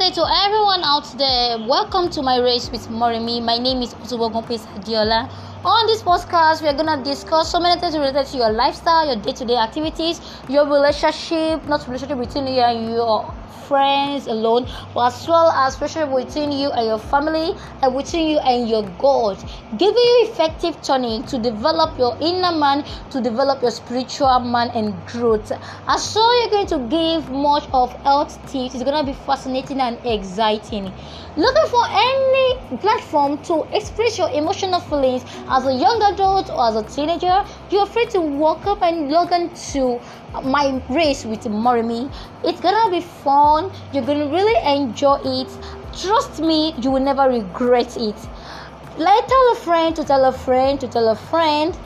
day to everyone out there. Welcome to my race with Moremi. My name is Utubogunpis Adiola. On this podcast, we are gonna discuss so many things related to your lifestyle, your day-to-day activities, your relationship, not relationship between you and your friends alone, but as well as relationship between you and your family and between you and your God, giving you effective training to develop your inner man, to develop your spiritual man and growth. As so you're going to give much of health tips. It's gonna be fascinating and exciting. Looking for any platform to express your emotional feelings as a young adult or as a teenager, you're free to walk up and log on to my race with Moremi. It's gonna be fun. You're gonna really enjoy it. Trust me, you will never regret it. Let tell a friend to tell a friend to tell a friend.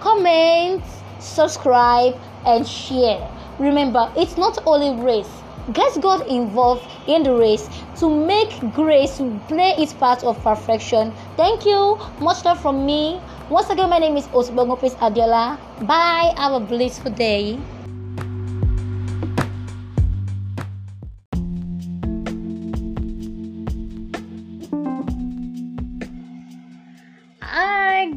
Comment, subscribe, and share. Remember, it's not only race. Get God involved in the race to make grace play its part of perfection. Thank you. Much love from me. Once again, my name is Osbongo Adiola. Bye. Have a blissful day.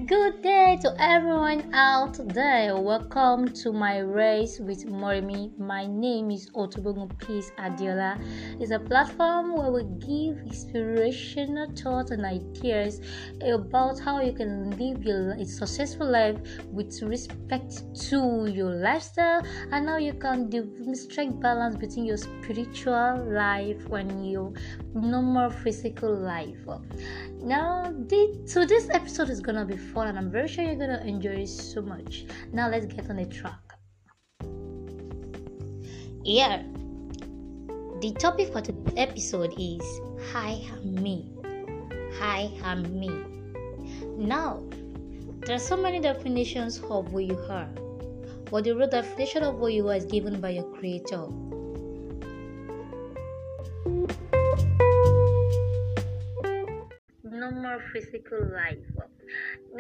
Good day to everyone out there. Welcome to my race with Moremi. My name is Otobogun Peace Adiola. It's a platform where we give inspirational thoughts and ideas about how you can live your a successful life with respect to your lifestyle and how you can demonstrate balance between your spiritual life and your normal physical life. Now, the, so this episode is gonna be fun, and I'm very sure you're gonna enjoy it so much. Now, let's get on the track. Yeah, the topic for the episode is "I am me." I am me. Now, there are so many definitions of who you are, but the real definition of who you are is given by your Creator. Physical life.